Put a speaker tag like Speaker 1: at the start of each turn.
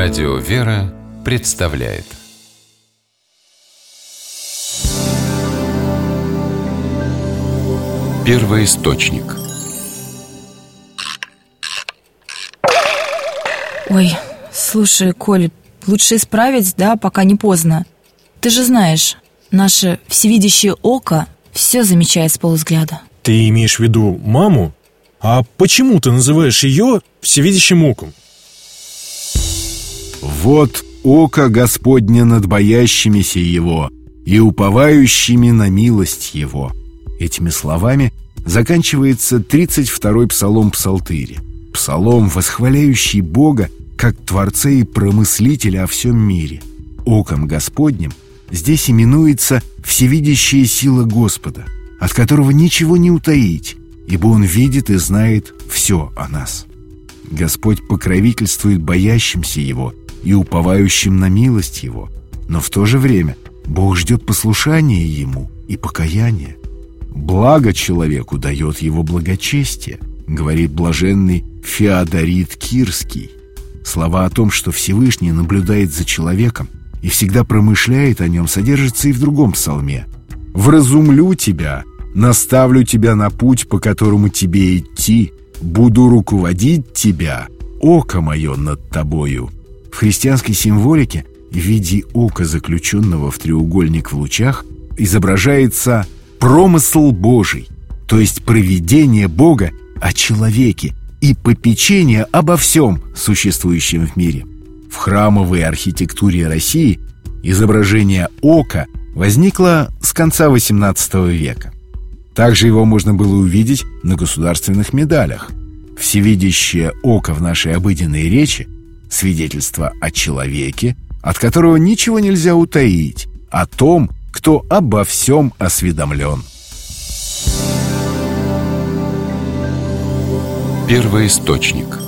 Speaker 1: Радио «Вера» представляет Первый источник
Speaker 2: Ой, слушай, Коль, лучше исправить, да, пока не поздно. Ты же знаешь, наше всевидящее око все замечает с полузгляда.
Speaker 3: Ты имеешь в виду маму? А почему ты называешь ее всевидящим оком?
Speaker 4: Вот око Господне над боящимися Его и уповающими на милость Его. Этими словами заканчивается 32-й псалом Псалтыри. Псалом, восхваляющий Бога как Творца и Промыслителя о всем мире. Оком Господним здесь именуется всевидящая сила Господа, от которого ничего не утаить, ибо Он видит и знает все о нас. Господь покровительствует боящимся Его и уповающим на милость Его, но в то же время Бог ждет послушания Ему и покаяния. Благо человеку дает его благочестие, говорит блаженный Феодорит Кирский. Слова о том, что Всевышний наблюдает за человеком и всегда промышляет о нем, содержатся и в другом псалме. «Вразумлю тебя, наставлю тебя на путь, по которому тебе идти, буду руководить тебя, око мое над тобою». В христианской символике в виде ока, заключенного в треугольник в лучах, изображается промысл Божий, то есть проведение Бога о человеке и попечение обо всем существующем в мире. В храмовой архитектуре России изображение ока возникло с конца XVIII века. Также его можно было увидеть на государственных медалях. Всевидящее око в нашей обыденной речи – свидетельство о человеке, от которого ничего нельзя утаить, о том, кто обо всем осведомлен.
Speaker 1: Первый источник